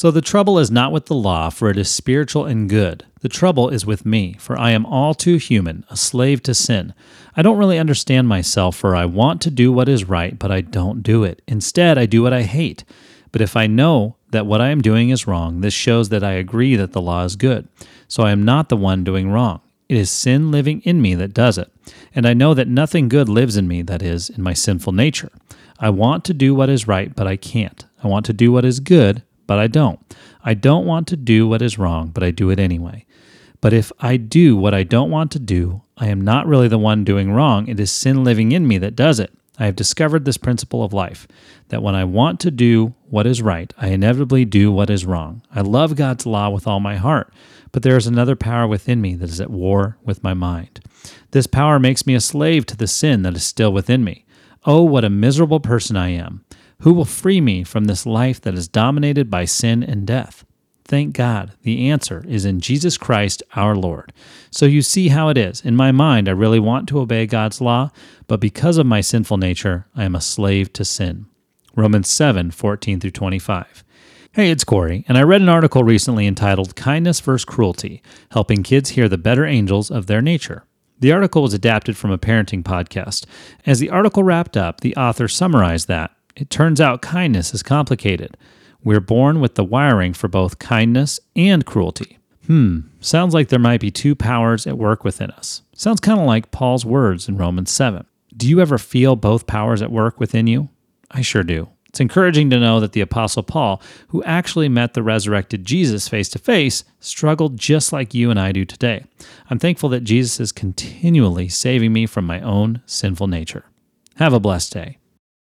So the trouble is not with the law, for it is spiritual and good. The trouble is with me, for I am all too human, a slave to sin. I don't really understand myself, for I want to do what is right, but I don't do it. Instead, I do what I hate. But if I know that what I am doing is wrong, this shows that I agree that the law is good. So I am not the one doing wrong. It is sin living in me that does it. And I know that nothing good lives in me, that is, in my sinful nature. I want to do what is right, but I can't. I want to do what is good, but I don't. I don't want to do what is wrong, but I do it anyway. But if I do what I don't want to do, I am not really the one doing wrong. It is sin living in me that does it. I have discovered this principle of life that when I want to do what is right, I inevitably do what is wrong. I love God's law with all my heart, but there is another power within me that is at war with my mind. This power makes me a slave to the sin that is still within me. Oh, what a miserable person I am! Who will free me from this life that is dominated by sin and death? Thank God, the answer is in Jesus Christ our Lord. So you see how it is. In my mind, I really want to obey God's law, but because of my sinful nature, I am a slave to sin. Romans 7 14 through 25. Hey, it's Corey, and I read an article recently entitled Kindness vs. Cruelty Helping Kids Hear the Better Angels of Their Nature. The article was adapted from a parenting podcast. As the article wrapped up, the author summarized that it turns out kindness is complicated. We're born with the wiring for both kindness and cruelty. Hmm, sounds like there might be two powers at work within us. Sounds kind of like Paul's words in Romans 7. Do you ever feel both powers at work within you? I sure do. It's encouraging to know that the Apostle Paul, who actually met the resurrected Jesus face to face, struggled just like you and I do today. I'm thankful that Jesus is continually saving me from my own sinful nature. Have a blessed day.